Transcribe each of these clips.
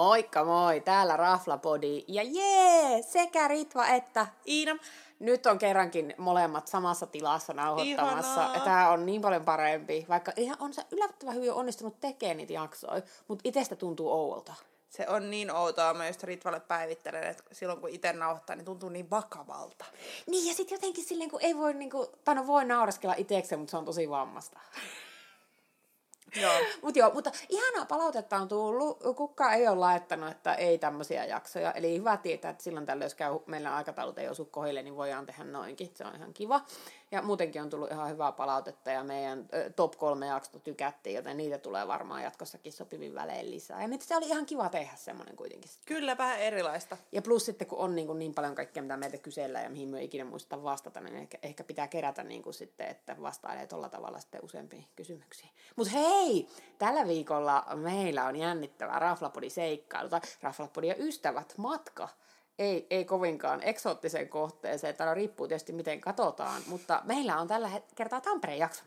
Moikka moi, täällä Raflapodi ja jee, sekä Ritva että Iina. nyt on kerrankin molemmat samassa tilassa nauhoittamassa. Ihanaa. Tää on niin paljon parempi, vaikka ihan on se yllättävän hyvin onnistunut tekemään niitä jaksoja, mutta itsestä tuntuu ouolta. Se on niin outoa, mä just Ritvalle päivittelen, että silloin kun itse nauhoittaa, niin tuntuu niin vakavalta. Niin ja sitten jotenkin silleen, kun ei voi niinku, tai no voi naureskella itsekseen, mutta se on tosi vammasta. Joo. Mut joo, mutta ihanaa palautetta on tullut. Kukaan ei ole laittanut, että ei tämmöisiä jaksoja. Eli hyvä tietää, että silloin tällöin, jos käy, meillä aikataulut ei osu kohdille, niin voidaan tehdä noinkin. Se on ihan kiva. Ja muutenkin on tullut ihan hyvää palautetta ja meidän top kolme jaksoa tykättiin, joten niitä tulee varmaan jatkossakin sopivin välein lisää. Ja nyt se oli ihan kiva tehdä semmoinen kuitenkin. Kyllä, vähän erilaista. Ja plus sitten, kun on niin, kuin niin paljon kaikkea, mitä meiltä kysellään ja mihin me ikinä muista vastata, niin ehkä, ehkä pitää kerätä niin kuin sitten, että vastailee tuolla tavalla sitten useampiin kysymyksiin. Mutta hei, tällä viikolla meillä on jännittävä Raflapodi-seikkailu, tai Raflapodi ja ystävät matka. Ei, ei kovinkaan eksoottiseen kohteeseen, täällä riippuu tietysti miten katsotaan, mutta meillä on tällä kertaa Tampereen jakso.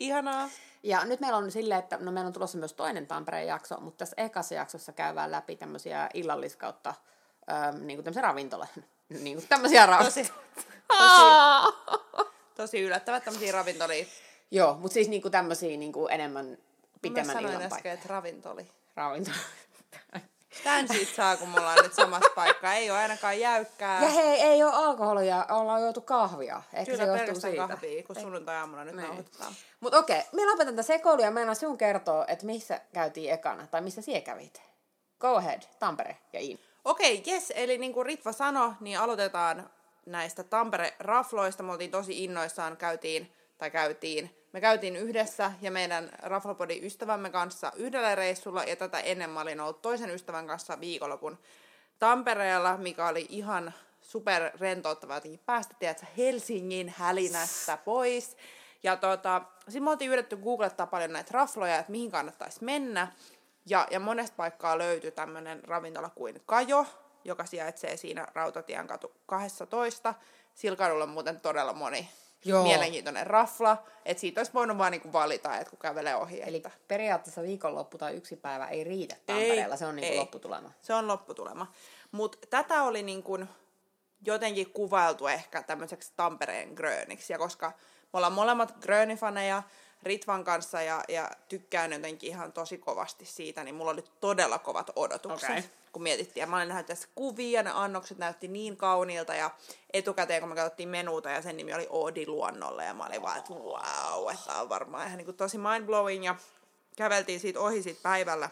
Ihanaa. Ja nyt meillä on silleen, että no meillä on tulossa myös toinen Tampereen jakso, mutta tässä ekassa jaksossa käydään läpi tämmöisiä illalliskautta, ähm, niin kuin tämmöisiä ravintoloja. niin kuin tämmöisiä Tosi, ravintoloja. tosi yllättävät tämmöisiä ravintolia. Joo, mutta siis niin kuin tämmöisiä niin kuin enemmän Mä pitemmän sanoin illan äsken, paikkoja. että ravintoli. Ravintoloja. Tän siitä saa, kun me ollaan nyt samassa paikkaa. Ei ole ainakaan jäykkää. Ja hei, ei ole alkoholia, ollaan juotu kahvia. Ehkä Kyllä se johtuu siitä. kahvia, kun sunnuntai-aamuna nyt Niin. nauhoitetaan. Mutta okei, me lopetan tätä sekoilua ja meinaan sinun kertoa, että missä käytiin ekana, tai missä sie kävit. Go ahead, Tampere ja Iin. Okei, yes, eli niin kuin Ritva sanoi, niin aloitetaan näistä Tampere-rafloista. Me oltiin tosi innoissaan, käytiin, tai käytiin, me käytiin yhdessä ja meidän Raflopodin ystävämme kanssa yhdellä reissulla, ja tätä ennen mä olin ollut toisen ystävän kanssa viikonlopun Tampereella, mikä oli ihan super rentouttavaa jotenkin päästä, tiedätkö, Helsingin hälinästä pois. Ja tota, sitten me oltiin yritetty googlettaa paljon näitä rafloja, että mihin kannattaisi mennä. Ja, ja monesta paikkaa löytyi tämmöinen ravintola kuin Kajo, joka sijaitsee siinä Rautatien katu 12. Sillä kadulla on muuten todella moni Joo. mielenkiintoinen rafla. Että siitä olisi voinut vaan niinku valita, että kun kävelee ohi. Eli että periaatteessa viikonloppu tai yksi päivä ei riitä Tampereella, se on niin ei. lopputulema. Se on lopputulema. Mutta tätä oli niin kuin jotenkin kuvailtu ehkä tämmöiseksi Tampereen Gröniksi. Ja koska me ollaan molemmat Grönifaneja Ritvan kanssa ja, ja tykkään jotenkin ihan tosi kovasti siitä, niin mulla oli todella kovat odotukset. Okei. Kun mietittiin, ja mä olin nähnyt tässä kuvia, ne annokset näytti niin kauniilta, ja etukäteen kun me katsottiin menuuta, ja sen nimi oli Oodi luonnolle, ja mä olin vaan, että wow, että on varmaan ihan niin kuin tosi mindblowing, ja käveltiin siitä ohi siitä päivällä,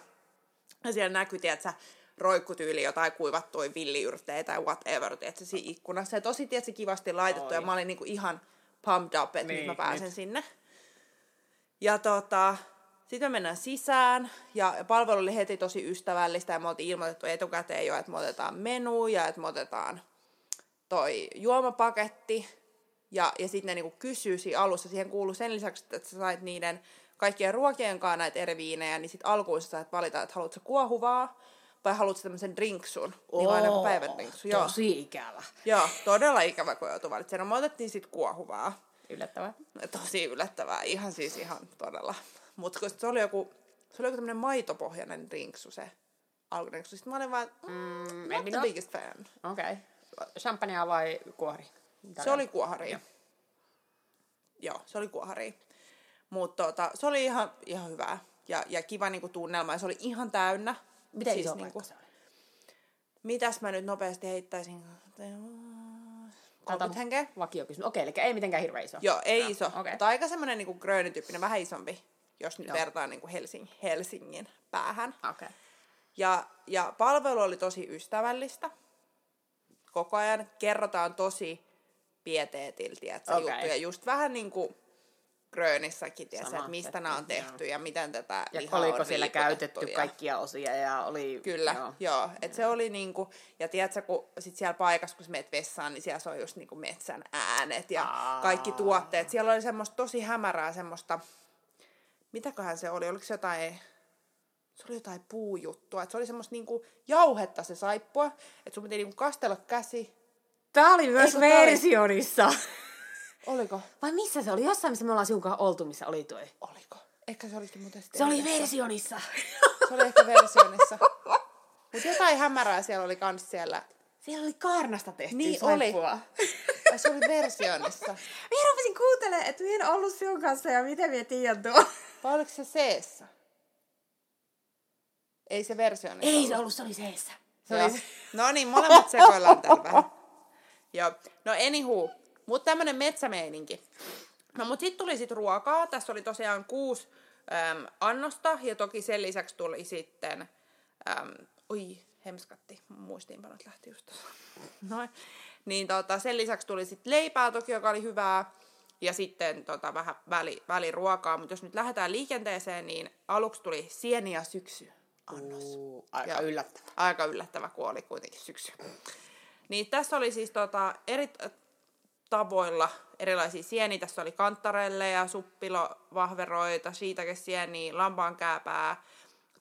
ja siellä näkyi, tiedätkö, roikkutyyli jotain kuivattuja villiyrttejä tai whatever, tiedätkö, siinä ikkunassa. Ja tosi, tiedätkö, kivasti laitettu, Oi. ja mä olin niinku ihan pumped up, että Niin, niin, mä pääsen nyt. sinne. Ja tota, sitten me mennään sisään, ja palvelu oli heti tosi ystävällistä, ja me oltiin ilmoitettu etukäteen jo, että me otetaan menu, ja että me otetaan toi juomapaketti, ja, ja sitten ne niinku kysyy siinä alussa, siihen kuuluu sen lisäksi, että sä sait niiden kaikkien ruokien kanssa näitä eri viinejä, niin sitten alkuun sä sait valita, että haluatko kuohuvaa, vai haluatko tämmöisen drinksun, niin kuin päivän drinksu. Joo. Tosi ikävä. Joo, todella ikävä, kun joutui valitsemaan. No, me otettiin sitten kuohuvaa. Yllättävää. Tosi yllättävää, ihan siis ihan todella. Mutta se oli joku, se oli joku tämmöinen maitopohjainen drinksu se alkudrinksu. Sitten mä olin vaan, mm, not maybe the not. biggest fan. Okei. Okay. Champagnea vai kuori? Se oli kuohari. Joo, se oli kuohari. Mutta tota, se oli ihan, ihan hyvää ja, ja kiva niinku tunnelma ja se oli ihan täynnä. Miten Siis iso niinku- se oli? Mitäs mä nyt nopeasti heittäisin? 30 henkeä? Vakiokysymys. Okei, eli ei mitenkään hirveän iso. Joo, ei iso. okei. Mutta aika semmoinen niinku gröönityyppinen, vähän isompi, jos nyt Joo. vertaa niinku Helsing, Helsingin päähän. Okei. Ja, ja palvelu oli tosi ystävällistä. Koko ajan kerrotaan tosi pieteetillä, tiedätkö, Okei. juttuja. Just vähän niin kuin Grönissäkin, Sama, että mistä nämä on joo. tehty ja miten tätä Ja lihaa oliko on siellä käytetty ja... kaikkia osia ja oli... Kyllä, Joo. joo. joo. Et se oli niinku, ja tiedätkö, kun sit siellä paikassa, kun meet vessaan, niin siellä soi just niinku metsän äänet ja Aa. kaikki tuotteet. Siellä oli semmoista tosi hämärää semmoista, mitäköhän se oli, oliko se jotain, se oli jotain puujuttua. Et se oli semmoista niinku jauhetta se saippua, että sun piti niinku kastella käsi. Tää oli myös Eikö tää oli- versionissa. Oliko? Vai missä se oli? Jossain, missä me ollaan sinun kanssa oltu, missä oli toi. Oliko? Ehkä se olikin muuten sitten Se oli versionissa. Se oli ehkä versionissa. Mutta jotain hämärää siellä oli kans siellä. Siellä oli kaarnasta tehty Niin oli. soippua. Ai se oli versioinnissa. Minä rupesin kuuntelemaan, että minä en ollut sinun kanssa ja miten minä tiedän tuo. Vai oliko se seessä? Ei se versioinnissa Ei se ollut, se oli seessä. Se oli. No niin, molemmat sekoillaan täällä vähän. Joo. No anywho, mutta tämmönen metsämeininki. No mut sitten tuli sit ruokaa. Tässä oli tosiaan kuusi äm, annosta ja toki sen lisäksi tuli sitten, äm, oi hemskatti, muistiinpanot lähti just tuossa. Noin. Niin tota, sen lisäksi tuli sitten leipää toki, joka oli hyvää. Ja sitten tota, vähän väli, väliruokaa. Mutta jos nyt lähdetään liikenteeseen, niin aluksi tuli sieni ja syksy annos. Uu, aika Joo. yllättävää. Aika yllättävä, kun oli kuitenkin syksy. Niin tässä oli siis tota, eri tavoilla erilaisia sieniä. Tässä oli kantarelleja, suppilovahveroita, sieniä, lampaankääpää.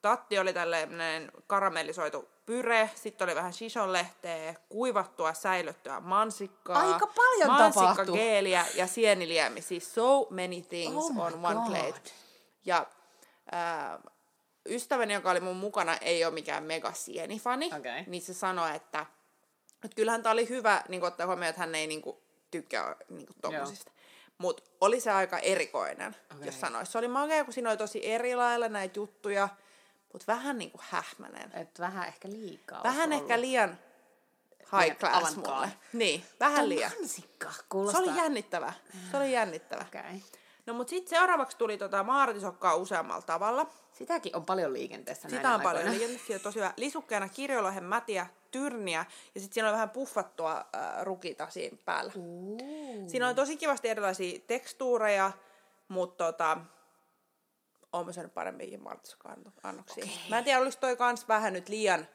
Tatti oli tällainen karamellisoitu pyre, sitten oli vähän shishonlehteä, kuivattua säilöttyä mansikkaa. Aika paljon. Mansikkageeliä ja sieniliemi, siis so many things Oh on one God. plate. Ja ää, ystäväni, joka oli mun mukana, ei ole mikään mega sienifani, Okei. niin se sanoi, että, että kyllähän tämä oli hyvä niin ottaa huomioon, että hän ei niin kuin, tykkää niin kuin, tommosista. Mutta oli se aika erikoinen, okay. Jos sanoisi. Se oli makea, kun siinä oli tosi eri lailla näitä juttuja, mutta vähän niin kuin hähmänen. Et vähän ehkä liikaa. Vähän ehkä ollut. liian high Liian class mulle. Niin, vähän liian. Mansikka Se kuulostaa. oli jännittävä. Se oli jännittävä. Okay. No mut sitten seuraavaksi tuli tota maaratisokkaa useammalla tavalla. Sitäkin on paljon liikenteessä Sitä on paljon aikoina. liikennettä, siellä on tosi hyvä. Lisukkeena kirjolohen mätiä, tyrniä ja sitten siinä on vähän puffattua äh, rukita siinä päällä. Uu. Siinä on tosi kivasti erilaisia tekstuureja, mutta tota, oon mä syönyt parempiakin martsukka-annoksia. Okei. Mä en tiedä, oliko toi kans vähän nyt liian...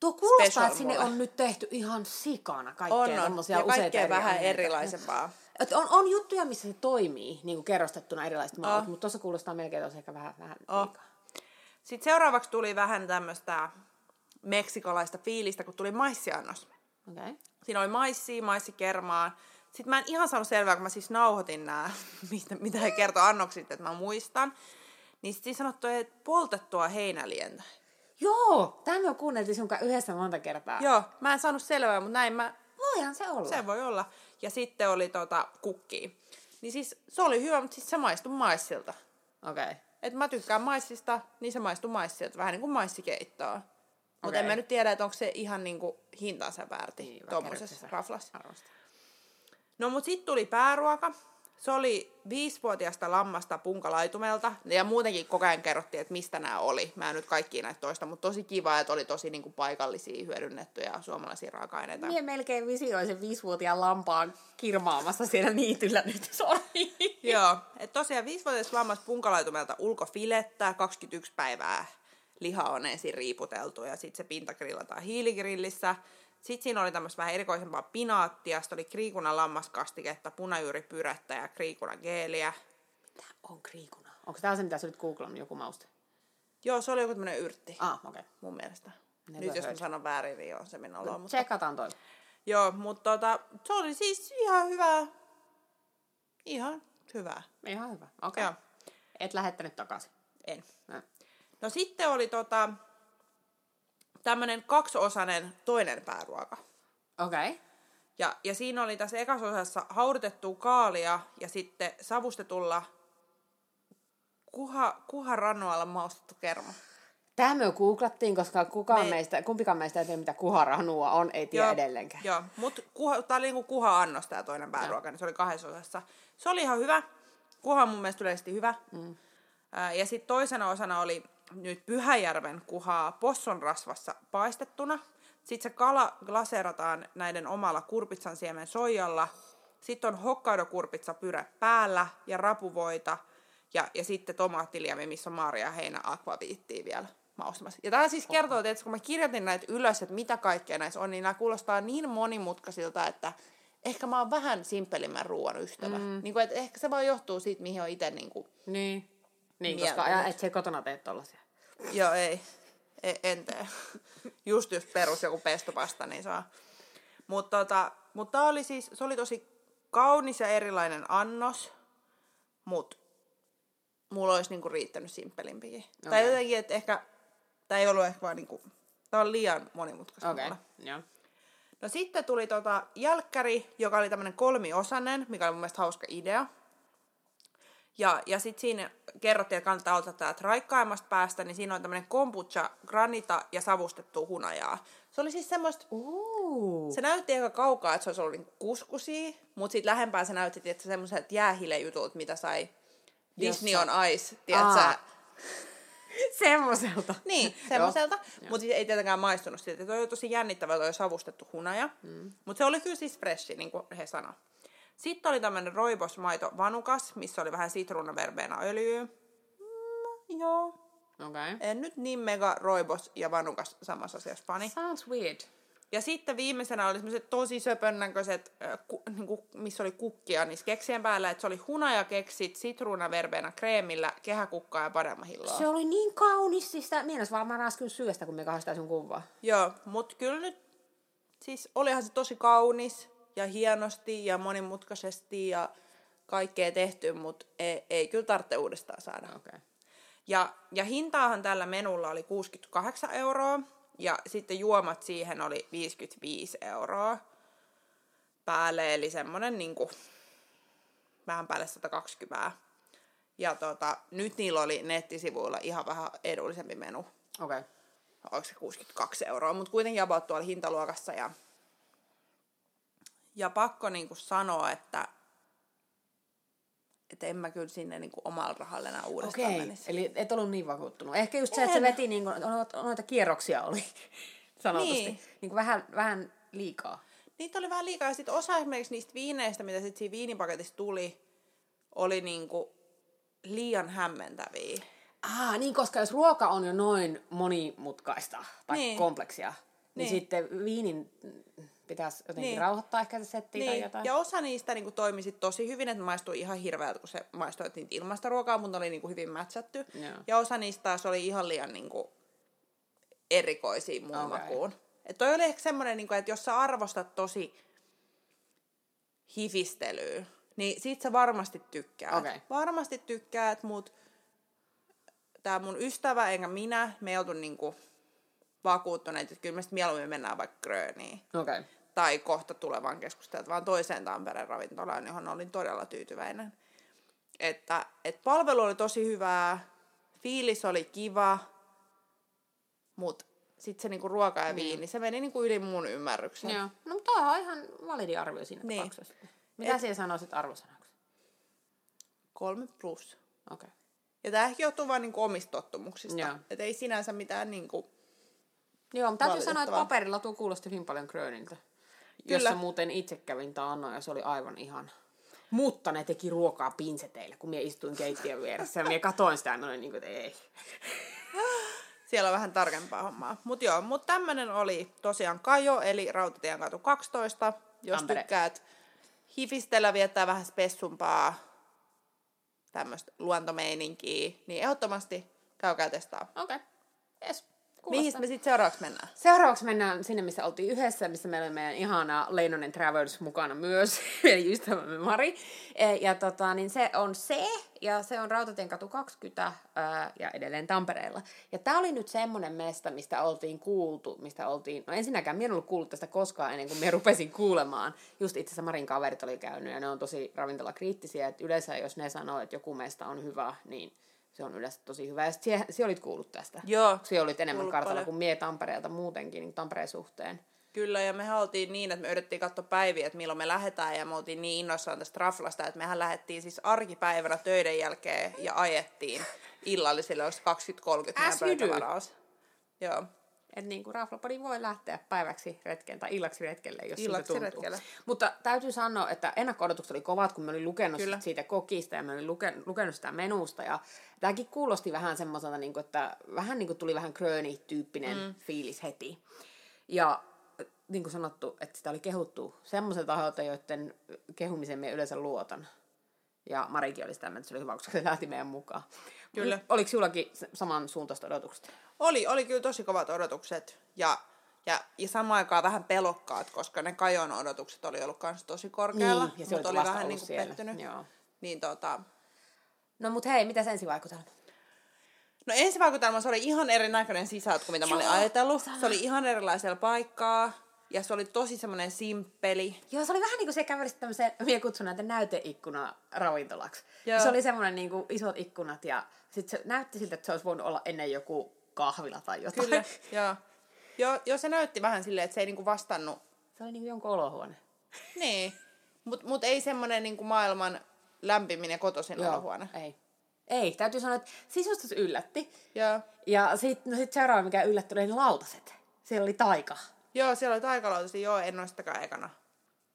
Tuo kuulostaa, että sinne mulle. on nyt tehty ihan sikana kaikkea On, on. Ja useita kaikkea eri vähän aineita. erilaisempaa. Et on, on juttuja, missä se toimii, niin kuin kerrostettuna erilaiset maut, Oh. mutta tuossa kuulostaa melkein tosi ehkä vähän, vähän Oh. liikaa. Sitten seuraavaksi tuli vähän tämmöistä meksikolaista fiilistä, kun tuli maissiannos. Okay. Siinä oli maissia, maissikermaa. Sitten mä en ihan saanut selvää, kun mä siis nauhoitin nämä, mistä, mitä he kertoi annoksit, että mä muistan. Niin sitten sanottu, että poltettua heinälientä. Joo, tämä me kuunneltiin sun kanssa yhdessä monta kertaa. Joo, mä en saanut selvää, mutta näin mä, Voihan se olla. se voi olla. Ja sitten oli tota kukkii. Niin siis se oli hyvä, mutta siis se maistui maissilta. Okei. Okay. Et mä tykkään maissista, niin se maistuu maissilta. Vähän niin kuin maissikeittoa. Mutta Okei. en mä nyt tiedä, että onko se ihan niin kuin hintansa väärti Niin, tuommoisessa raflassa. Arvostan. No mut sitten tuli pääruoka. Se oli viisivuotiaasta lammasta punkalaitumelta. Ja muutenkin koko ajan kerrottiin, että mistä nämä oli. Mä en nyt kaikki näitä toista, mutta tosi kiva, että oli tosi niinku paikallisia hyödynnettyjä suomalaisia raaka-aineita. Mie melkein visioin sen viisivuotiaan lampaan kirmaamassa siellä niityllä nyt, sori. Joo, että tosiaan viisivuotias lammas punkalaitumelta ulkofilettä, 21 päivää liha on ensin riiputeltu ja sitten se pinta grillataan hiiligrillissä. Sitten siinä oli tämmöistä vähän erikoisempaa pinaattia, sitten oli kriikunan lammaskastiketta, punajyyripyrettä ja kriikunan geeliä. Mitä on kriikuna? Onko tämä se, mitä sä olit googlannut, joku mauste? Joo, se oli joku tämmöinen yrtti, Ah, okei. Okay. mun mielestä. Never Nyt jos mä sanon väärin, niin on se minä oloa. Mutta... Tsekataan toi. Joo, mutta tota, se oli siis ihan hyvää. Ihan hyvää. Ihan hyvä. Okei. Okay. Joo, Et lähettänyt takaisin. en. No. No sitten oli tota, tämmönen kaksiosainen toinen pääruoka. Okei. Okay. Ja, ja siinä oli tässä ekassa osassa haudutettua kaalia ja sitten savustetulla kuha, kuharannoilla maustettu kerma. Tämä me googlattiin, koska kukaan Me- meistä, kumpikaan meistä ei tiedä, mitä kuharanua on, ei tiedä edelleenkään. Joo, mutta kuha, tää oli niinku kuha-annos tää toinen pääruoka, niin se oli kahdessa osassa. Se oli ihan hyvä. Kuha on mun mielestä yleisesti hyvä. Mm. Ää, ja sitten toisena osana oli nyt Pyhäjärven kuhaa posson rasvassa paistettuna. Sitten se kala glaserataan näiden omalla kurpitsan siemen soijalla. Sitten on hokkaidokurpitsa pyrä päällä ja rapuvoita. Ja, ja sitten tomaattiliemi, missä on Maria Heinä akvaviittiä vielä maustamassa. Ja tämä siis kertoo, että kun mä kirjoitin näitä ylös, että mitä kaikkea näissä on, niin nämä kuulostaa niin monimutkaisilta, että ehkä mä oon vähän simppelimmän ruoan ystävä. Mm. Niin kuin, että ehkä se vaan johtuu siitä, mihin on itse niin kuin, Niin. Niin, Mieltä koska et se kotona tee tollasia. Joo, ei. E- en tee. Just just perus joku pestopasta, niin saa. Mutta tota, mut tää oli siis, se oli tosi kaunis ja erilainen annos, mutta mulla olisi niinku riittänyt simppelimpikin. Okay. Tai jotenkin, että ehkä Tämä ei ollut ehkä vaan niinku, tämä on liian monimutkaista okay. joo. No sitten tuli tota jälkkäri, joka oli tämmöinen kolmiosainen, mikä oli mun mielestä hauska idea. Ja, ja sitten siinä kerrottiin, että kannattaa ottaa täältä raikkaimmasta päästä, niin siinä on tämmöinen kombucha, granita ja savustettua hunajaa. Se oli siis semmoista, se näytti aika kaukaa, että se olisi ollut niinku kuskusia, mutta sitten lähempää se näytti, että semmoiset jäähilejutut, mitä sai Disney on Ice, tiedätkö? Semmoiselta. Niin, semmoiselta. Mutta ei tietenkään maistunut siltä. Toi oli tosi jännittävä toi savustettu hunaja. Mm. Mutta se oli kyllä siis freshi, niin kuin he sanoi. Sitten oli tämmöinen roibosmaito vanukas, missä oli vähän sitruunaverbeena öljyä. Mm, joo. Okei. Okay. En nyt niin mega roibos ja vanukas samassa asiassa fani. Sounds weird. Ja sitten viimeisenä oli semmoiset tosi söpön näköiset, äh, ku, niinku, missä oli kukkia niissä keksien päällä, että se oli hunajakeksit, sitruunaverbeena kreemillä, kehäkukkaa ja padamahilloa. Se oli niin kaunis, siis sitä mielessä varmaan raas kyllä syöstä, kun me kahdestaan sun kuvaa. Joo, mutta kyllä nyt, siis olihan se tosi kaunis ja hienosti ja monimutkaisesti ja kaikkea tehty, mutta ei, ei kyllä tarvitse uudestaan saada. Okay. Ja, ja hintaahan tällä menulla oli 68 euroa ja sitten juomat siihen oli 55 euroa päälle, eli semmonen niinku vähän päälle 120. Ja tota, nyt niillä oli nettisivuilla ihan vähän edullisempi menu Okei. Okay. onko se 62 euroa, mutta kuitenkin about tuolla hintaluokassa. Ja, ja pakko niinku sanoa, että, että en mä kyllä sinne niinku omalla rahalla enää uudestaan Okei, menisi. eli et ollut niin vakuuttunut. Ehkä just se, että se En. veti niin kuin, noita kierroksia oli, sanotusti. Niin. Niin. niin kuin vähän, vähän liikaa. Niitä oli vähän liikaa. Ja sitten osa esimerkiksi niistä viineistä, mitä sitten siinä viinipaketissa tuli, oli niinku liian hämmentäviä. Ah, niin, koska jos ruoka on jo noin monimutkaista tai Niin. niin. kompleksia, niin, Niin. niin sitten viinin pitäisi jotenkin Niin. niin. rauhoittaa ehkä se setti tai Niin, jotain. ja osa niistä niinku toimi sit tosi hyvin, että maistui ihan hirveältä, kun se maistui niitä ilmaista ruokaa, mutta ne oli niinku hyvin mätsätty. Joo. Ja osa niistä taas oli ihan liian niinku erikoisia mun Okei. makuun. Et toi oli ehkä semmoinen, niinku, että jos sä arvostat tosi hifistelyä, niin siitä sä varmasti tykkäät. Okei. Varmasti tykkäät, mutta tämä mun ystävä enkä minä, me ei oltu niinku vakuuttuneet, että kyllä me mieluummin mennään vaikka Gröniin Okei. Okay. Tai kohta tulevaan keskusteltaan vaan toiseen Tampereen ravintolaan, johon olin todella tyytyväinen. Että, et palvelu oli tosi hyvää, fiilis oli kiva, mutta sitten se niinku ruoka ja viini, se meni niinku yli mun ymmärryksen. Joo. No, mutta toi on ihan validi arvio siinä Niin. niin. tapauksessa. Mitä Et- siellä sanoisit arvosanaksi? Kolme plus. Okei. Okay. Ja tämä ehkä johtuu vaan niinku omista tottumuksista. Että ei sinänsä mitään niinku... Joo, mutta täytyy sanoa, että paperilla tuo kuulosti hyvin paljon Gröniltä. Kyllä. Jossa muuten itse kävin taannoin ja se oli aivan ihan. Mutta ne teki ruokaa pinseteillä, kun minä istuin keittiön vieressä. Ja minä katoin sitä ja olin niin kuin, että ei. Siellä on vähän tarkempaa hommaa. Mutta joo, mutta tämmönen oli tosiaan Kajo, eli Rautatien katu 12. Jos Tampere. tykkäät hifistellä, viettää vähän spessumpaa tämmöistä luontomeininkiä, niin ehdottomasti käykää testaa. Okei. Okay. Yes. Mihin me sitten seuraavaksi mennään? Seuraavaksi mennään sinne, missä oltiin yhdessä, missä meillä oli meidän ihana Leinonen Travels mukana myös, eli ystävämme Mari. E, Ja tota, niin se on se, ja se on Rautatien katu 20 ää, ja edelleen Tampereella. Ja tämä oli nyt semmoinen mesta, mistä oltiin kuultu, mistä oltiin, no ensinnäkään minä en ollut kuullut tästä koskaan ennen kuin minä rupesin kuulemaan. Just itse asiassa Marin kaverit oli käynyt, ja ne on tosi ravintolakriittisiä, että yleensä jos ne sanoo, että joku mesta on hyvä, niin se on yleensä tosi hyvä. Ja sie, sie olit kuullut tästä. Joo, Se olit enemmän kartalla paljon. kuin mie Tampereelta muutenkin, niin Tampereen suhteen. Kyllä, ja mehän oltiin niin, että me yritettiin katsoa päiviä, että milloin me lähdetään, ja me oltiin niin innoissaan tästä raflasta, että mehän lähdettiin siis arkipäivänä töiden jälkeen ja ajettiin illallisille, olisi 20-30 As you do. Joo. Että niin kuin Raflapodi voi lähteä päiväksi retkeen tai illaksi retkelle, jos Illaksi siltä tuntuu. retkelle. Mutta täytyy sanoa, että ennakko-odotukset oli kovat, kun mä olin lukenut Kyllä. siitä kokista ja mä olin lukenut, lukenut sitä menusta. Ja tämäkin kuulosti vähän semmoiselta, niin kuin, että vähän niin kuin tuli vähän Gröni-tyyppinen mm. fiilis heti. Ja niin kuin sanottu, että sitä oli kehuttu semmoiselta taholta, joiden kehumiseen me yleensä luotan. Ja Marikin oli sitä, että se oli hyvä, koska se lähti meidän mukaan. Kyllä. Oliko sinullakin se- samansuuntaista odotukset? Oli, oli kyllä tosi kovat odotukset ja, ja, ja samaan aikaan vähän pelokkaat, koska ne Kajon odotukset oli ollut kanssa tosi korkealla, Niin, ja se mutta oli vähän niin kuin siellä. pettynyt. Joo. Niin tota, No mut hei, mitä ensivaikutelma? No ensivaikutelma se oli ihan erinäköinen sisältö kuin mitä mä olin Joo, ajatellut. sama. Se oli ihan erilaisella paikkaa. Ja se oli tosi semmoinen simppeli. Joo, se oli vähän niin kuin se kävelisit tämmöiseen, minä kutsun näitä näyteikkuna ravintolaksi. Joo. Se oli semmoinen niin kuin isot ikkunat ja sitten se näytti siltä, että se olisi voinut olla ennen joku kahvila tai jotain. Kyllä, joo. Joo, joo, se näytti vähän silleen, että se ei niinku vastannut. Se oli niin kuin jonkun olohuone. Niin. Mut, mut ei semmonen niinku maailman lämpimin ja kotoisin olohuone. ei. Ei, täytyy sanoa, että sisustus yllätti. Joo. Ja sitten no sit seuraava, mikä yllätti, oli ne lautaset. Siellä oli taika. Joo, siellä oli taikalautasi, joo, en ole sitäkään ekana.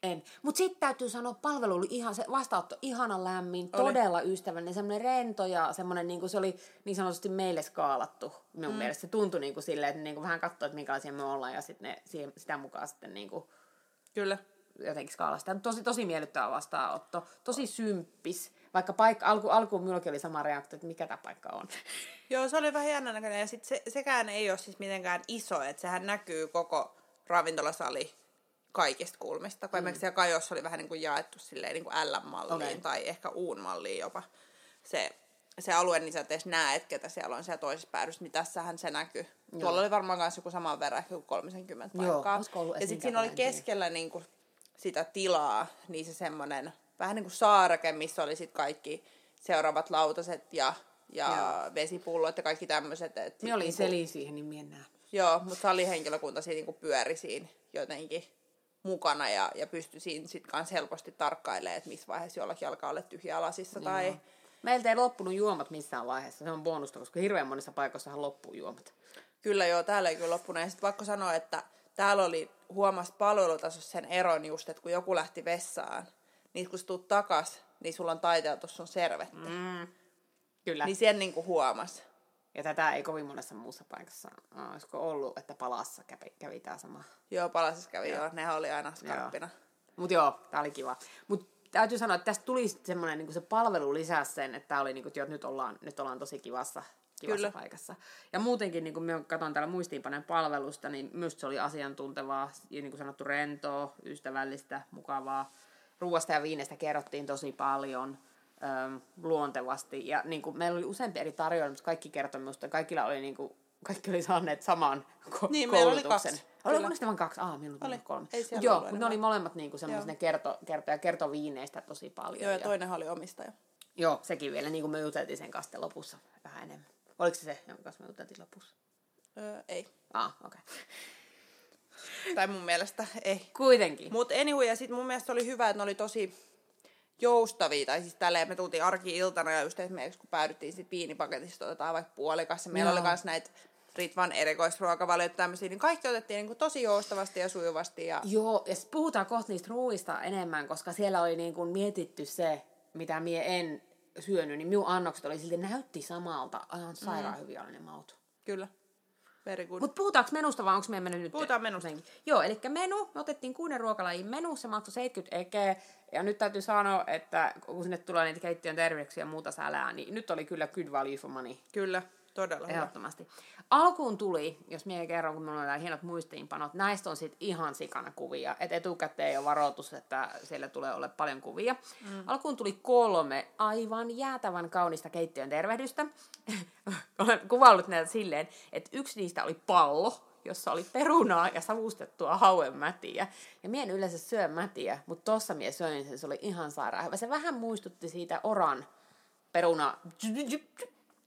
En. Mutta sitten täytyy sanoa, palvelu oli ihan, se vastaanotto ihana lämmin, Oli. todella ystävällinen, semmoinen rento ja semmoinen, niin kuin se oli niin sanotusti meille skaalattu. Minun mm. mielestä se tuntui niin kuin silleen, että niin kuin vähän katsoi, että minkälaisia me ollaan ja sitten ne sitä mukaan sitten niin kuin Kyllä. jotenkin skaalasi sitä. Tosi, tosi miellyttävä vastaanotto, tosi symppis. Vaikka paikka, alku, alkuun minullakin oli sama reaktio, että mikä tämä paikka on. Joo, se oli vähän jännän näköinen. Ja sit se, sekään ei ole siis mitenkään iso, että sehän näkyy koko ravintolasali kaikista kulmista. Kun mm. esimerkiksi siellä Kajossa oli vähän niin kuin jaettu silleen niin kuin L-malliin Okei. tai ehkä U-malliin jopa. Se, se alue, niin sä et edes näe, että ketä siellä on siellä toisessa päädyssä, niin tässähän se näkyy. Joo. Tuolla oli varmaan myös joku saman verran, ehkä joku 30 Joo, paikkaa. ollut ja sitten siinä oli keskellä niin kuin sitä tilaa, niin se semmoinen vähän niin kuin saareke, missä oli sitten kaikki seuraavat lautaset ja, ja Joo. vesipullot ja kaikki tämmöiset. Minä olin selin siihen, niin minä näen. Joo, mutta salihenkilökunta siinä niinku pyöri siinä jotenkin mukana ja, ja pystyi siinä sitten kanssa helposti tarkkailemaan, että missä vaiheessa jollakin alkaa olla tyhjä lasissa tai... Joo. Meiltä ei loppunut juomat missään vaiheessa. Se on bonusta, koska hirveän monissa paikoissahan loppuu juomat. Kyllä joo, täällä ei kyllä loppunut. Ja sitten pakko sanoa, että täällä oli huomas palvelutasossa sen eron just, että kun joku lähti vessaan, niin kun sä tuut takas, niin sulla on taiteltu sun servetti. Mm. Kyllä. Niin sen niinku huomas. Ja tätä ei kovin monessa muussa paikassa äh, olisiko ollut, että palassa kävi, kävi tämä sama. Joo, palasissa kävi joo. Nehän oli aina skarppina. Mutta joo, tää oli kiva. Mutta täytyy sanoa, että tästä tuli semmoinen, niin se palvelu lisäsi sen, että tää oli niin kuin, että nyt ollaan, nyt ollaan tosi kivassa, kivassa Kyllä. paikassa. Ja muutenkin, niin kun mä katson täällä muistiinpaneen palvelusta, niin myös se oli asiantuntevaa, ja niin kuin sanottu, rentoa, ystävällistä, mukavaa. Ruoasta ja viinestä kerrottiin tosi paljon ähm, luontevasti. Ja niin kuin, meillä oli useampi eri tarjoilu, mutta kaikki kertoi minusta, kaikilla oli niin kuin, kaikki oli saaneet saman ko- Niin, meillä oli koulutuksen. kaksi. Oliko niistä vain kaksi? Ah, minulla Oli. oli kolme. Ei joo, mutta ne oli molemmat niinku semmoisia, ne kerto, kerto, ja kertoi viineistä tosi paljon. Joo, ja toinenhan oli omistaja. joo, sekin vielä, niin kuin me juteltiin sen kanssa lopussa vähän enemmän. Oliko se se, jonka kanssa me juteltiin lopussa? Öö, ei. Ah, okei. Okay. Tai mun mielestä ei. Kuitenkin. Mutta anyway, ja sitten mun mielestä oli hyvä, että ne oli tosi joustavia. Tai siis tälleen me tultiin arki-iltana ja just esimerkiksi kun päädyttiin sit viinipaketista otetaan vaikka puolikas. Ja meillä Joo. oli myös näitä Ritvan erikoisruokavalioita tämmöisiä, niin kaikki otettiin niinku tosi joustavasti ja sujuvasti. Ja... Joo, ja puhutaan kohta niistä ruuista enemmän, koska siellä oli niin kuin mietitty se, mitä mie en syönyt, niin minun annokset oli silti näytti samalta. Aivan sairaan mm. hyviä oli ne maut. Kyllä. Very good. Mutta puhutaanko menusta vai onko meidän mennyt nyt? Puhutaan menusta. jotenkin? Joo, eli menu, me otettiin kuuden ruokalajin menu, se maksoi 70 ekeä. Ja nyt täytyy sanoa, että kun sinne tulee niitä keittiön terveyksiä ja muuta sälää, niin nyt oli kyllä good value for money. Kyllä, todella hyvä. Ehdottomasti. Alkuun tuli, jos minä kerron, kun minulla on nämä hienot muistiinpanot, näistä on sitten ihan sikana kuvia. Et etukäteen jo varoitus, että siellä tulee olla paljon kuvia. Mm. Alkuun tuli kolme aivan jäätävän kaunista keittiön tervehdystä. Olen kuvaillut näitä silleen, että yksi niistä oli pallo, jossa oli perunaa ja savustettua hauenmätiä. Ja mien yleensä syö mätiä, mutta tossa mie söin sen, se oli ihan sairaan hyvä. Se vähän muistutti siitä oran peruna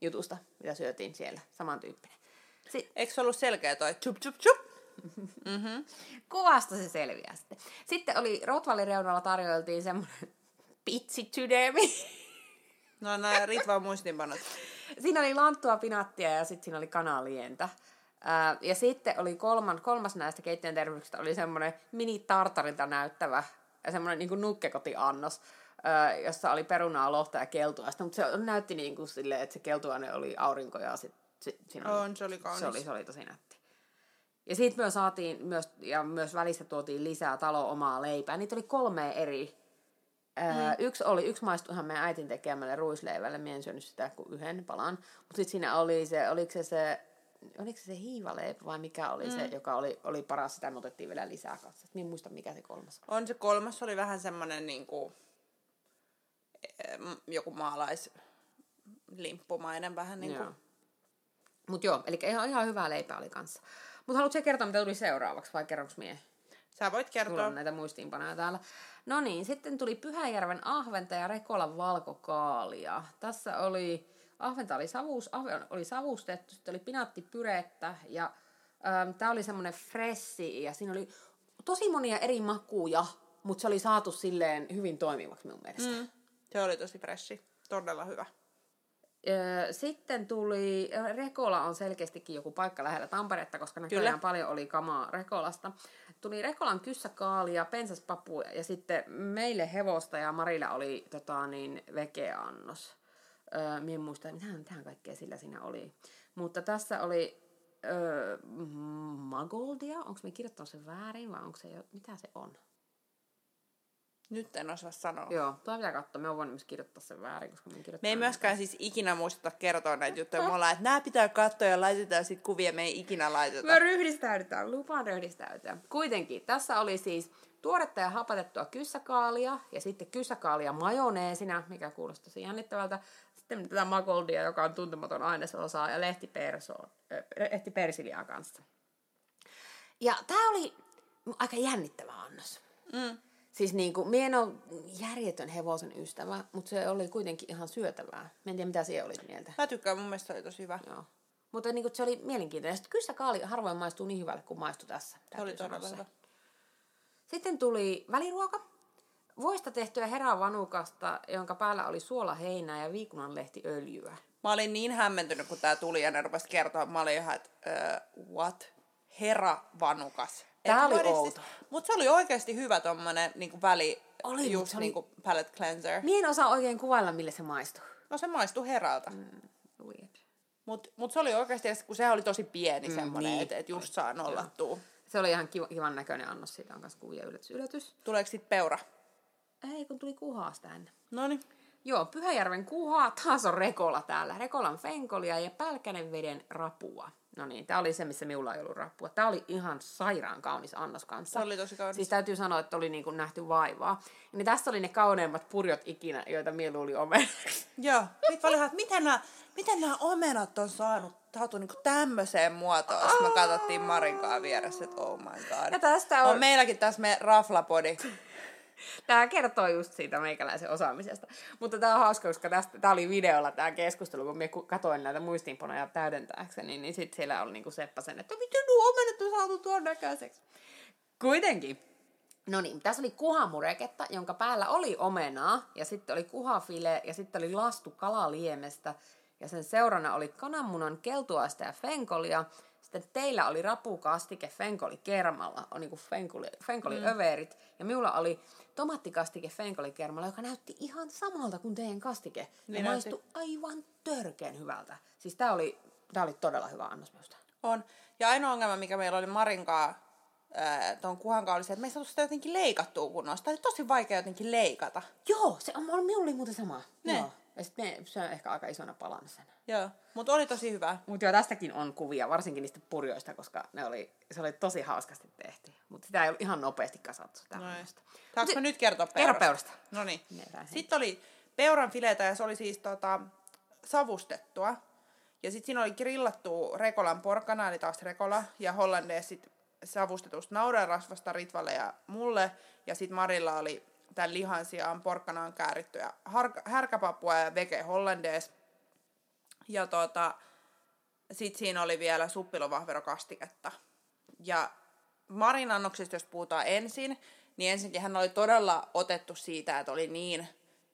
jutusta, mitä syötiin siellä, samantyyppinen. Sitten Eikö se ollut selkeä toi chup chup chup? kuvasta se selviää sitten. Sitten oli Rotvallin reunalla tarjoiltiin semmoinen pitsitydemi. No nämä Ritvan muistinpanot. siinä oli lanttua, pinattia ja sitten siinä oli kanalientä. Ää, ja sitten oli kolman, kolmas näistä keittiön terveyksistä oli semmoinen mini tartarilta näyttävä ja semmoinen niin nukkekotiannos, jossa oli perunaa, lohta ja keltuaista, mutta se näytti niin kuin silleen, että se keltuaine oli aurinko ja sit, sit, siinä oli, On, se oli kaunis. se oli, se oli tosi nätti. Ja sitten myös saatiin, myös, ja myös välissä tuotiin lisää talo omaa leipää. Niitä oli kolme eri. Ää, Mm. Yksi oli, yksi maistui ihan meidän äitin tekemälle ruisleivälle. Mie en syönyt sitä kuin yhden palan. Mutta sitten siinä oli se, oliko se se, oliko se se hiivaleipä vai mikä oli mm. se, joka oli, oli paras. Sitä me otettiin vielä lisää kanssa. Minä en muista mikä se kolmas oli. On se kolmas, oli vähän semmonen niinku, em, joku maalaislimppumainen vähän niinku. Joo. Mutta joo, eli ihan, ihan hyvää leipää oli kanssa. Mutta haluatko kertoa, mitä tuli seuraavaksi, vai kerronko mie? Sä voit Mulla kertoa. on näitä muistiinpanoja täällä. No niin, sitten tuli Pyhäjärven ahventa ja Rekolan valkokaalia. Tässä oli, ahventa oli, savus, ahven oli savustettu, sitten oli pinaattipyrettä ja ähm, tämä oli semmoinen fressi ja siinä oli tosi monia eri makuja, mutta se oli saatu silleen hyvin toimivaksi mun mielestä. Mm. Se oli tosi freshi. Todella hyvä. Sitten tuli, Rekola on selkeästikin joku paikka lähellä Tamperetta, koska näköjään Kyllä. paljon oli kamaa Rekolasta. Tuli Rekolan kyssäkaalia, pensaspapu ja sitten meille hevosta ja Marilla oli tota, niin, vegeannos. Öö, Mie en muista, mitähän, mitähän kaikkea sillä siinä oli. Mutta tässä oli öö, Magoldia, onko me kirjoittanut sen väärin vai onko se jo, mitä se on? Nyt en osaa sanoa. Joo, tuo pitää katsoa, me on voinut myös kirjoittaa sen väärin, koska me Me ei myöskään siis ikinä muisteta kertoa näitä juttuja. Me ollaan, että nämä pitää katsoa ja laitetaan sitten kuvia. Me ei ikinä laiteta. Me ryhdistäydytään, lupaan ryhdistäytyä. Kuitenkin, tässä oli siis tuoretta ja hapatettua kyssäkaalia ja sitten kyssäkaalia majoneesina, mikä kuulostaa tosi jännittävältä. Sitten tätä magoldia, joka on tuntematon ainesosa ja äh, lehtipersiliaa kanssa. Ja tämä oli aika jännittävä annos. Mm. Siis niin kuin, mie en ole järjetön hevosen ystävä, mutta se oli kuitenkin ihan syötävää. Mä en tiedä, mitä siellä oli mieltä. Mä tykkään, mun mielestä se oli tosi hyvä. Joo. Mutta niin kuin, se oli mielenkiintoinen. Sitten kyllä kaali harvoin maistuu niin hyvälle kuin maistui tässä. Se oli todella hyvä. Sitten tuli väliruoka. Voista tehtyä herävanukasta, jonka päällä oli suolaheinää ja viikunanlehtiöljyä. Mä olin niin hämmentynyt, kun tää tuli ja ne rupesi kertoa. Mä olin ihan, että uh, what? Hera vanukas. Tää oli outo. Mutta se oli oikeasti hyvä tommonen niinku väli, Oli, just se oli- niinku palette cleanser. Mie en osaa oikein kuvailla, millä se maistuu. No se maistui heralta. Mm. Weird. Mut, mut se oli oikeasti, kun sehän oli tosi pieni mm, semmonen, niin. että et just saa nollattua. Se oli ihan kiva, kivan näköinen annos. Siitä on myös kuvia yllätys. yllätys. Tuleeko sit peura? Ei, kun tuli kuhaasta ennen. Noniin. Joo, Pyhäjärven kuha, taas on Rekola täällä. Rekolan fenkolia ja Pälkänen veden rapua. No niin, tää oli se, missä minulla ei ollut rappua. Tää oli ihan sairaan kaunis annos kanssa. Se oli tosi kaunis. Siis täytyy sanoa, että oli niinku nähty vaivaa. Ja niin tässä oli ne kauneimmat purjot ikinä, joita mie luuli omenaksi. Joo. Sitten oli ihan, että miten nämä, miten nämä omenat on saanut saatu niinku tämmöiseen muotoon. Sitten me katsottiin Marinkaa vieressä, että oh my god. Ja tästä on on, meilläkin tässä me raflapodi. Tää kertoo just siitä meikäläisen osaamisesta. Mutta tää on hauska, koska tästä, tää oli videolla tää keskustelu, kun me katoin näitä muistiinpanoja täydentääkseni, niin sit siellä oli niinku Seppäsen, että miten nuo omenat on saatu tuon näköiseksi. Kuitenkin. No niin, tässä oli kuhamureketta, jonka päällä oli omenaa, ja sitten oli kuhafile, ja sitten oli lastu kalaliemestä, ja sen seurana oli kananmunan keltuaista ja fenkolia. Sitten teillä oli rapukastike fenkoli kermalla, on niinku fenkoli, fenkoli mm. överit, ja minulla oli tomattikastike fenkoli kermalla, joka näytti ihan samalta kuin teidän kastike. Ja Niin maistui aivan törkeen hyvältä. Siis tää oli, tää oli todella hyvä annos minusta. On. Ja ainoa ongelma, mikä meillä oli Marinkaa tuon kuhankaan, oli se, että me ei saatu sitä jotenkin leikattua kunnossa. Tämä oli tosi vaikea jotenkin leikata. Joo, se on, minulla oli muuten sama. Ne. Joo. Ja sitten se on ehkä aika isona palana sen. Joo. Mutta oli tosi hyvä. Mutta joo, tästäkin on kuvia, varsinkin niistä purjoista, koska ne oli, se oli tosi hauskasti tehty. Mutta sitä ei ollut ihan nopeasti kasattu. Saanko mä nyt kertoa Kerro peurasta? peurasta. No niin. Sitten oli peuran filetä ja se oli siis tota, savustettua. Ja sitten siinä oli grillattu Rekolan porkkana, eli taas Rekola, ja hollandeesit savustetusta naudanrasvasta Ritvalle ja mulle. Ja sitten Marilla oli tämän lihan sijaan porkkanaan käärittyjä har- härkäpapua ja vege hollandees. Ja tota, sitten siinä oli vielä suppilovahverokastiketta. Ja Marin annoksista, jos puhutaan ensin, niin ensinnäkin hän oli todella otettu siitä, että oli niin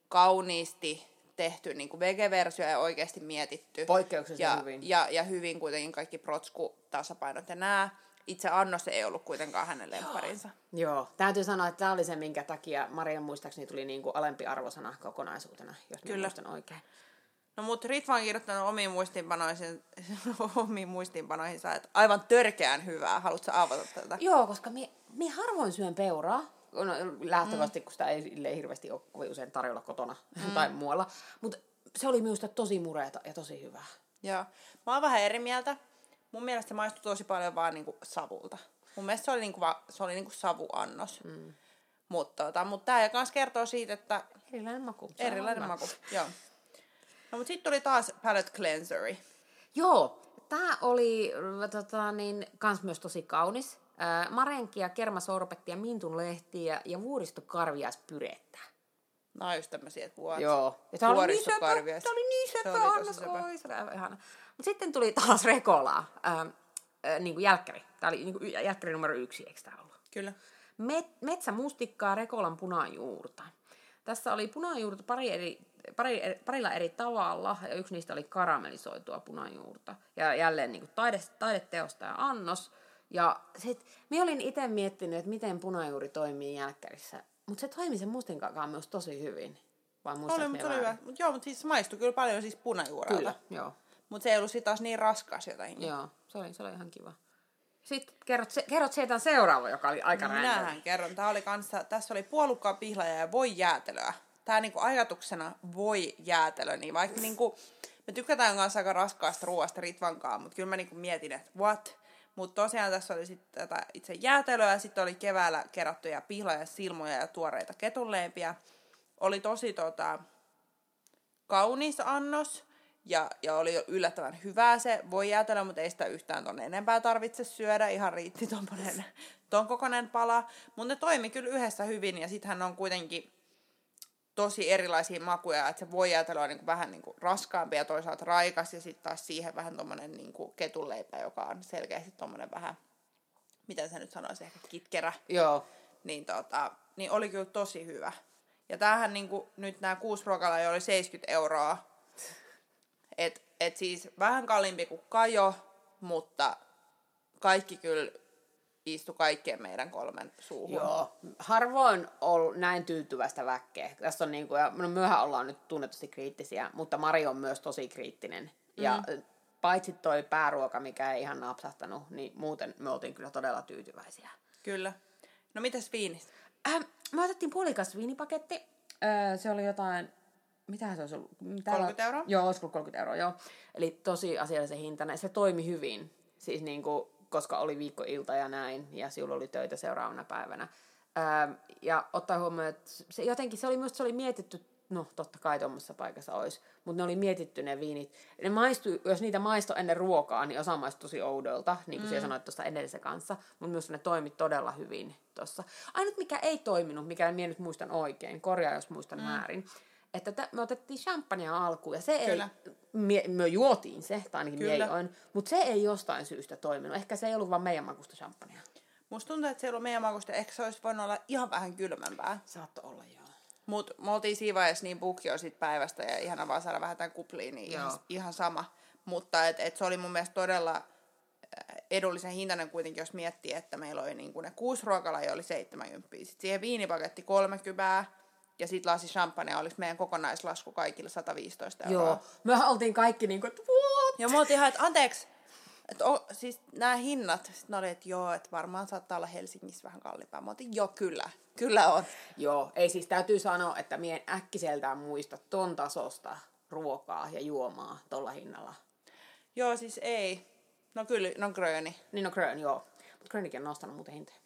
kauniisti tehty niin kuin vegeversio ja oikeasti mietitty. Poikkeuksellisen ja, hyvin. Ja, ja hyvin kuitenkin kaikki protsku, tasapainot ja nää. Itse annos ei ollut kuitenkaan hänen lempparinsa. Joo, täytyy sanoa, että tämä oli se, minkä takia Marian muistaakseni tuli niinku alempi arvosana kokonaisuutena, jos Kyllä. Muistan oikein. No mutta Ritva on kirjoittanut omiin muistiinpanoihin, omiin muistiinpanoihinsa, että aivan törkeän hyvää. Haluatko avata tätä? Joo, koska me, me harvoin syön peuraa. No, lähtökohtaisesti, mm. kun sitä ei hirveästi ole kovin usein tarjolla kotona mm. tai muualla. Mutta se oli minusta tosi mureeta ja tosi hyvää. Joo. Mä oon vähän eri mieltä. Mun mielestä se maistui tosi paljon vaan niinku savulta. Mun mielestä se oli niinku, va, se oli niinku savuannos. Mm. Mutta tota, mut tää kans kertoo siitä, että Erilainen maku. Erilainen maku. Joo. No mut sitten tuli taas palette cleanseri. Joo, tää oli tota, niin, kans myös tosi kaunis. Ää, marenkia, kermasorbetti ja mintun lehtiä ja vuoristokarviaispyrettä. Nämä on just tämmöisiä, että vuot. Joo. Ja tää oli niin sepä, tää oli niin Se sepä, annos, sepä. oi, se oli ihana. Mut sitten tuli taas Rekolaa, ää, ää, niin kuin jälkkäri. Tää oli niin kuin jälkkäri numero yksi, eikö tää ollut? Kyllä. Met, metsämustikkaa, Rekolan punajuurta. Tässä oli punajuurta pari eri, pari, parilla eri tavalla, ja yksi niistä oli karamellisoitua punajuurta. Ja jälleen niin kuin taide, taideteosta ja annos. Ja sit, minä olin itse miettinyt, että miten punajuuri toimii jälkkärissä. Mutta se toimi sen mustinkaan myös tosi hyvin. Vai Oli, mutta oli hyvä. Mut joo, mutta siis se maistui kyllä paljon siis punajuurelta. Kyllä, joo. Mutta se ei ollut sit taas niin raskas jotenkin. Joo, se oli, se oli ihan kiva. Sitten kerrot, se, kerrot sieltä seuraava, joka oli aika No minähän kerron. Tää oli kanssa, tässä oli puolukkaa, pihlaja ja voi jäätelöä. Tää niinku ajatuksena voi jäätelö, niin vaikka niinku, me tykätään kanssa aika raskaasta ruoasta Ritvankaan, mutta kyllä mä niinku mietin, että what? Mutta tosiaan tässä oli sitten tätä itse jäätelöä, sitten oli keväällä kerättyjä pihlaja, silmoja ja tuoreita ketunleipiä. Oli tosi tota, kaunis annos ja, ja oli yllättävän hyvää se voi jäätelö, mutta ei sitä yhtään tonne enempää tarvitse syödä. Ihan riitti tommonen, ton kokoinen pala. Mutta ne toimi kyllä yhdessä hyvin ja sittenhän on kuitenkin tosi erilaisia makuja, että se voi jäätelö on niinku vähän niinku raskaampi ja toisaalta raikas ja sitten taas siihen vähän tommonen niinku ketunleipä, joka on selkeästi tommonen vähän, miten se nyt sanoisi, ehkä kitkerä Joo, niin, tota, niin oli kyllä tosi hyvä. Ja tämähän niinku, nyt nämä kuusi ruokalaa jo oli 70 euroa. Et, et siis vähän kalliimpi kuin Kajo, mutta kaikki kyllä istu kaikkien meidän kolmen suuhun. Joo, harvoin ollut näin tyytyväistä väkkeä. Tässä on niin kuin, ja no myöhän ollaan nyt tunnetusti kriittisiä, mutta Mari on myös tosi kriittinen. Ja mm. paitsi toi pääruoka, mikä ei ihan napsahtanut, niin muuten me oltiin kyllä todella tyytyväisiä. Kyllä. No mitäs viinit? Äh, me otettiin puolikas viinipaketti. Äh, se oli jotain, mitähän se olisi ollut? Täällä- 30 euroa? Joo, olisi ollut 30 euroa, joo. Eli tosi asiallisen hintainen. Se toimi hyvin, siis niin kuin, koska oli viikkoilta ja näin, ja sinulla oli töitä seuraavana päivänä. Ähm, ja ottaa huomioon, että se, jotenkin se oli myös se oli mietitty, no totta kai tuommoisessa paikassa olisi, mutta ne oli mietitty ne viinit. Ne maistui, jos niitä maistoi ennen ruokaa, niin osa maistui tosi oudolta, niin kuin mm. sanoit tuossa edellisen kanssa, mutta myös ne toimi todella hyvin tuossa. Ainut mikä ei toiminut, mikä minä nyt muistan oikein, korjaa jos muistan mm. väärin, että tä, me otettiin champagnea alkuun, ja se Kyllä. ei, me, me juotiin se, tai ainakin Kyllä. minä join, mutta se ei jostain syystä toiminut. Ehkä se ei ollut vaan meidän makusta champagnea. Musta tuntuu, että se ei ollut meidän makusta. Ehkä se olisi voinut olla ihan vähän kylmempää. Saattoi olla, joo. Mutta me oltiin siinä vaiheessa niin bukki sit päivästä ja ihana vaan saada vähän tämän kupliin, niin ihan, Joo. ihan sama. Mutta et, et se oli mun mielestä todella äh, edullisen hintainen kuitenkin, jos miettii, että meillä oli niin ne kuusi ruokalajia oli 70. Sitten siihen viinipaketti 30 ja sitten lasi champagne olisi meidän kokonaislasku kaikille 115 euroa. Joo. Mehän oltiin kaikki niin kuin, että what? Ja me oltiin ihan, että anteeksi, että o, siis nämä hinnat, sitten ne oli, että joo, että varmaan saattaa olla Helsingissä vähän kalliimpaa. Mä otin, joo, kyllä, kyllä on. Joo, ei siis täytyy sanoa, että mien äkkiseltään muista ton tasosta ruokaa ja juomaa tuolla hinnalla. Joo, siis ei. No kyllä, no gröni. Niin no Grön, joo. Mutta Grönikin on nostanut muuten hintoja.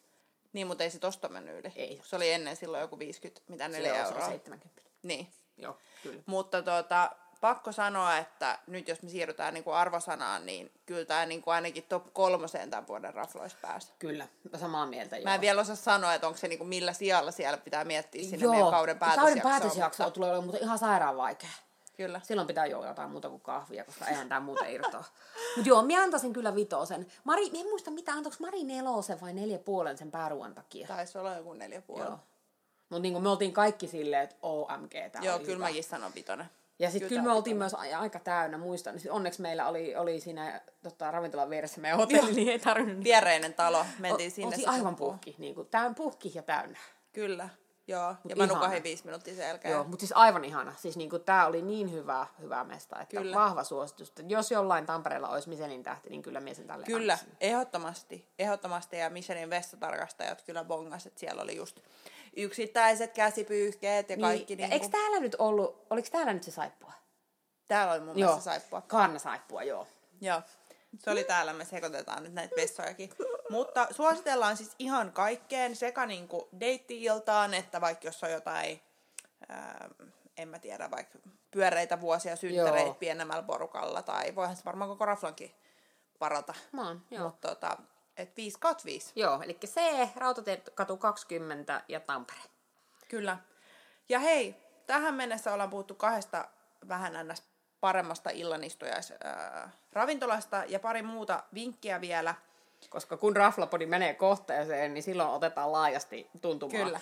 Niin, mutta ei se tosta mennyt yli. Ei. Se oli ennen silloin joku 50, mitä 4 Se on- se on euroa. 70. Niin. Joo, kyllä. Mutta tota, pakko sanoa, että nyt jos me siirrytään niinku arvosanaan, niin kyllä tämä niinku ainakin top kolmoseen tämän vuoden rafloissa pääsi. Kyllä, samaa mieltä joo. Mä en vielä osaa sanoa, että onko se niinku millä sijalla siellä pitää miettiä sinne joo. meidän kauden päätösjaksoon. Kauden päätösjakso mutta- tulee olemaan muuten ihan sairaan vaikea. Kyllä. Silloin pitää jo jotain muuta kuin kahvia, koska eihän tää muuta irtoa. Mutta joo, minä antaisin kyllä vitosen. Mari, minä en muista mitä, antoiko Mari nelosen vai neljä puolen sen pääruoan takia. Taisi olla joku neljä puoli. Joo. Mutta niin me oltiin kaikki silleen, että OMG, tää joo kyllä hyvä. mäkin sanon vitonen. Ja sitten kyllä me oltiin myös aika täynnä, muistan. Sit onneksi meillä oli, oli siinä tota, ravintolan vieressä meidän hotelli, niin ei tarvinnut. Viereinen talo, mentiin O- sinne. Oltiin aivan puhki, niin kuin, täyn puhki ja täynnä. Kyllä, joo. ja Mut mä ihana. nukahin viisi minuuttia jälkeen. Joo, mutta siis aivan ihana. Siis niinku, tää oli niin hyvä, hyvä mesta, että Kyllä. vahva suositus. Jos jollain Tampereella olisi Michelin tähti, niin kyllä mies sen tälle Kyllä, antaisin. ehdottomasti. Ehdottomasti. Ja Michelin vessatarkastajat kyllä bongas, että siellä oli just yksittäiset käsipyyhkeet ja kaikki. Niin, Niin, eikö täällä nyt ollut, oliko täällä nyt se saippua? Täällä oli mun mielestä saippua. Kaarna saippua, joo. Joo. Se oli täällä, me sekoitetaan nyt näitä vessojakin. Mutta suositellaan siis ihan kaikkeen, sekä niinku deitti-iltaan, että vaikka jos on jotain, ää, en mä tiedä, vaikka pyöreitä vuosia, synttäreitä Joo. pienemmällä porukalla, tai voihan se varmaan koko raflankin varata. Mä oon, joo. Mutta tota, et 5 kautta 5. Joo, eli C, Rautatiekatu 20 ja Tampere. Kyllä. Ja hei, tähän mennessä ollaan puhuttu kahdesta vähän ns. paremmasta illanistujaisravintolasta ja pari muuta vinkkiä vielä. Koska kun raflapodi menee kohteeseen, niin silloin otetaan laajasti tuntumaan. Kyllä.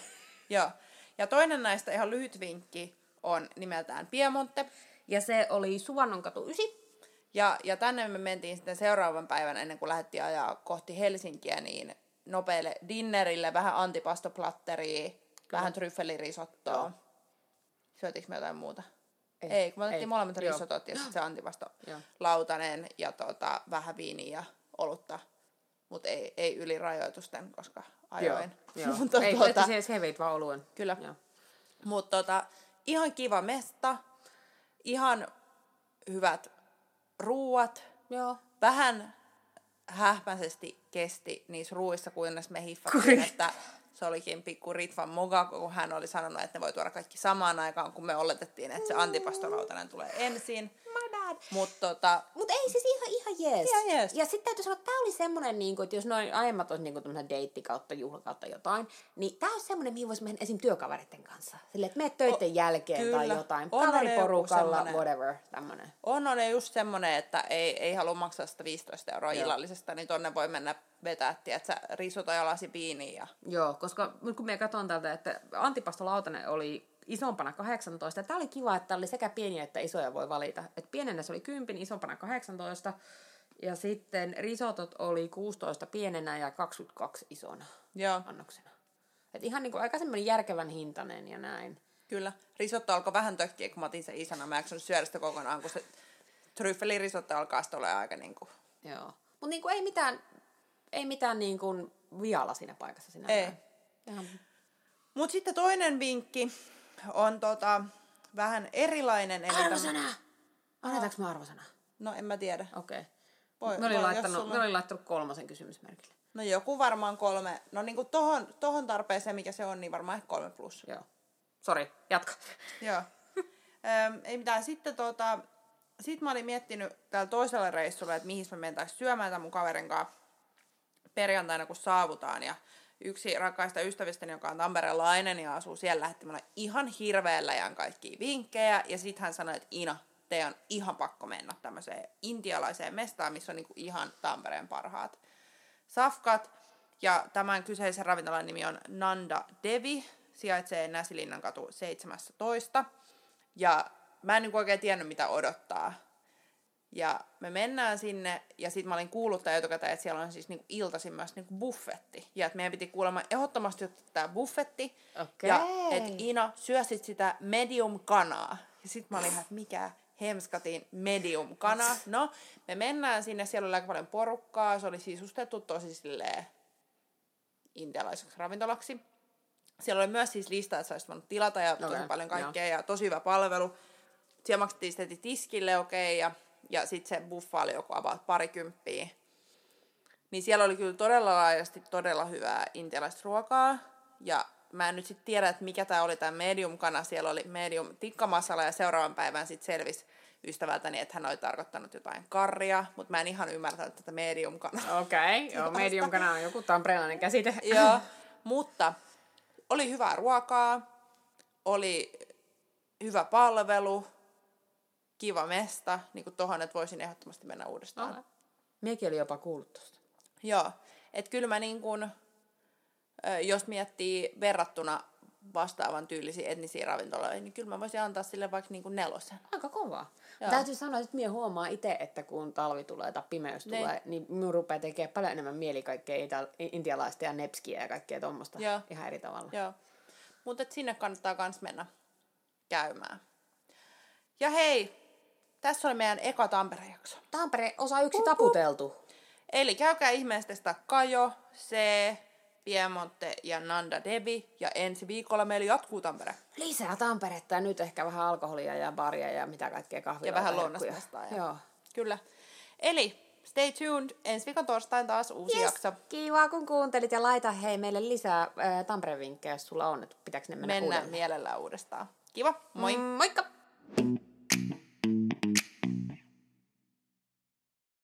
Joo. Ja toinen näistä ihan lyhyt vinkki on nimeltään Piemonte. Ja se oli Suvannonkatu 9. Ja, ja tänne me mentiin sitten seuraavan päivän ennen kuin lähdettiin ajaa kohti Helsinkiä, niin nopealle dinnerille, vähän antipastoplatteria, vähän tryffelirisottoa. Joo. Syötiinkö me jotain muuta? Ei. Ei, kun me otettiin Ei. molemmat risotot ja sitten se antipasto lautanen ja tota, vähän viiniä ja olutta. Mutta ei, ei yli rajoitusten, koska ajoin. Joo. Mutta Ei, tuota, se, se veit vaan oluen. Kyllä. Joo. Mutta tota, ihan kiva mesta, ihan hyvät ruuat, Joo. vähän hähmäisesti kesti niissä ruuissa, kunnes me hiffattiin, että se olikin pikku Ritvan moga, kun hän oli sanonut, että ne voi tuoda kaikki samaan aikaan, kun me oletettiin, että se antipastolautanen tulee ensin. Mutta tota, Mutta ei siis ihan, ihan jees. Ihan jees. Ja sitten täytyy sanoa, että tämä oli semmoinen, niin että jos noin aiemmat olisi niin tämmöinen deitti kautta juhla kautta jotain, niin tämä on semmoinen, mihin voisi mennä esim. työkavereiden kanssa. Silleen, että meet töiden O- jälkeen tai kyllä. jotain. On Kaveriporukalla, semmonen- whatever, tämmöinen. on on just semmoinen, että ei, ei halua maksaa sitä 15 euroa Joo. illallisesta, niin tonne voi mennä vetää, että risota ja lasi viiniä. Ja... Joo, koska kun me katson täältä, että antipastolautanen oli isompana 18, ja tämä oli kiva, että oli sekä pieniä että isoja voi valita. Et pienenä se oli 10, isompana 18, ja sitten risotot oli 16 pienenä ja 22 isona Joo, annoksena. Et ihan niin kuin aika semmoinen järkevän hintainen ja näin. kyllä. Risotto alkoi vähän tökkiä, kun mä otin sen isona. Mä en syödä sitä kokonaan, kun se tryffelirisotto alkaa sitten olla aika niinku... Joo. Mutta niin ei mitään, ei mitään niin kuin vialla siinä paikassa sinä. Ei. Ihan, Mut sitten toinen vinkki on tota, vähän erilainen. Eli arvosana! Annetaanko mä arvosana? No en mä tiedä. Okei. Voi- Okay. Mä olin, voi, laittanut, sulla- mä olin laittanut kolmosen kysymysmerkille. No joku varmaan kolme. No niinku tohon, tohon tarpeeseen, mikä se on, niin varmaan ehkä kolme plus. Joo. Sori, jatka. Joo. Öm, ei mitään. Sitten tota, sit mä olin miettinyt täällä toisella reissulla, että mihin me mentäisiin syömään tämän mun kaverin kanssa perjantaina, kun saavutaan. Ja yksi rakkaista ystävistäni, joka on tamperelainen ja asuu siellä, lähetti mulle ihan hirveän läjän kaikkia vinkkejä. Ja sitten hän sanoi, että Ina, teidän on ihan pakko mennä tämmöiseen intialaiseen mestaan, missä on niinku ihan Tampereen parhaat safkat. Ja tämän kyseisen ravintolan nimi on Nanda Devi, sijaitsee Näsilinnan katu 17. Ja mä en niin oikein tiennyt, mitä odottaa. Ja me mennään sinne, ja sitten mä olin kuullut etukäteen, että siellä on siis niinku iltaisin myös niinku buffetti. Ja että meidän piti kuulemma ehdottomasti ottaa tämä buffetti. Okei. Ja että Ina, syö sit sitä medium kanaa. Ja sitten mä olin ihan, että mikä hemskatin medium kana. No, me mennään sinne, siellä oli aika paljon porukkaa, se oli sisustettu tosi silleen intialaiseksi ravintolaksi. Siellä oli myös siis lista, että sä olisit voinut tilata ja tosi Okei, paljon kaikkea ja tosi hyvä palvelu. Siellä maksettiin sitten tiskille okei ja, ja sitten se buffa oli joku about parikymppiä. Niin siellä oli kyllä todella laajasti todella hyvää intialaista ruokaa. Ja mä en nyt sitten tiedä, että mikä tämä oli tämä medium-kana. Siellä oli medium tikkamasala ja seuraavan päivän sitten selvisi ystävältäni, että hän oli tarkoittanut jotain karria, mutta mä en ihan ymmärtänyt tätä medium-kanaa. Okei, okay. joo, medium kana on joku tamperelainen käsite. Joo, mutta oli hyvää ruokaa, oli hyvä palvelu, kiva mesta, niin kuin tohon, että voisin ehdottomasti mennä uudestaan. Okay. Miekin oli jopa kuullut tosta. Joo, että kyllä mä niin kuin, jos miettii verrattuna vastaavan tyylisiin etnisiin ravintoloihin, niin kyllä mä voisin antaa sille vaikka niin kuin nelosen. Aika kovaa. Joo. Täytyy sanoa, että minä huomaan itse, että kun talvi tulee tai pimeys Niin. tulee, niin minun rupeaa tekemään paljon enemmän mieli kaikkea ita- intialaista ja nepskiä ja kaikkea tuommoista ihan eri tavalla. Joo, mutta sinne kannattaa myös mennä käymään. Ja hei, tässä oli meidän eka Tampere-jakso. Tampere osa yksi taputeltu. Eli käykää ihmeessä sitä Kajo, C, Piemonte ja Nanda Devi. Ja ensi viikolla meillä jatkuu Tampere. Lisää Tamperetta ja nyt ehkä vähän alkoholia ja baria ja mitä kaikkea kahvia. Ja vähän. Ja... Joo. Kyllä. Eli stay tuned. Ensi viikon torstain taas uusi Yes. jakso. Kiva kun kuuntelit ja laita hei meille lisää äh, Tampere-vinkkejä, jos sulla on, että pitääkö ne mennä Mennään uudelleen. mielellään uudestaan. Kiva, moi! Mm, moikka!